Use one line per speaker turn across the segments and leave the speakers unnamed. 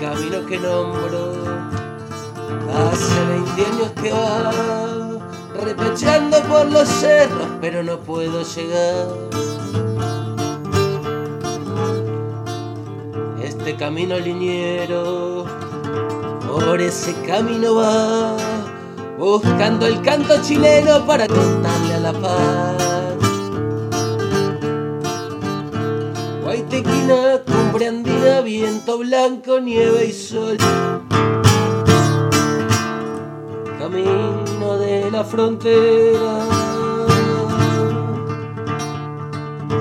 camino que nombro hace 20 años que va repechando por los cerros, pero no puedo llegar. Este camino liniero, por ese camino va, buscando el canto chileno para contarle a la paz. Andina, viento blanco, nieve y sol. Camino de la frontera.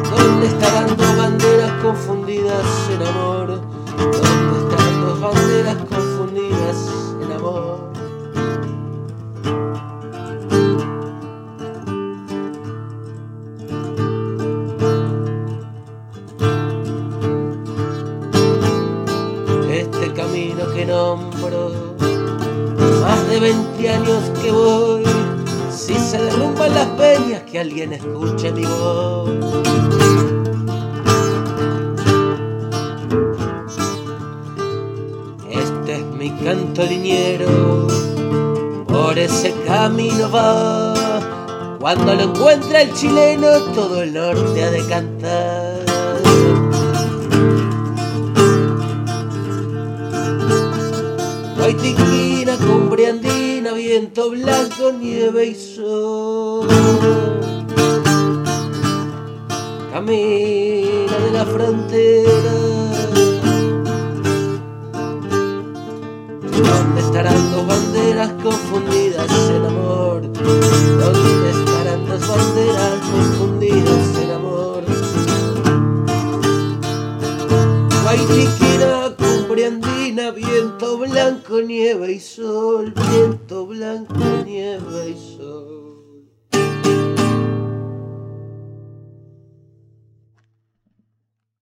¿Dónde estarán dos banderas confundidas en amor? ¿Dónde estarán dos banderas confundidas camino que nombro, más de 20 años que voy, si se derrumban las peñas, que alguien escuche mi voz. Este es mi canto liniero, por ese camino va. Cuando lo encuentra el chileno, todo el norte ha de cantar. Guaitiquina, cumbre andina, viento blanco, nieve y sol. Camina de la frontera. ¿Dónde estarán dos banderas confundidas en amor? ¿Dónde estarán dos banderas confundidas en amor? Guaitiquina, cumbre andina, viento blanco, nieve y sol, viento blanco, nieve y sol.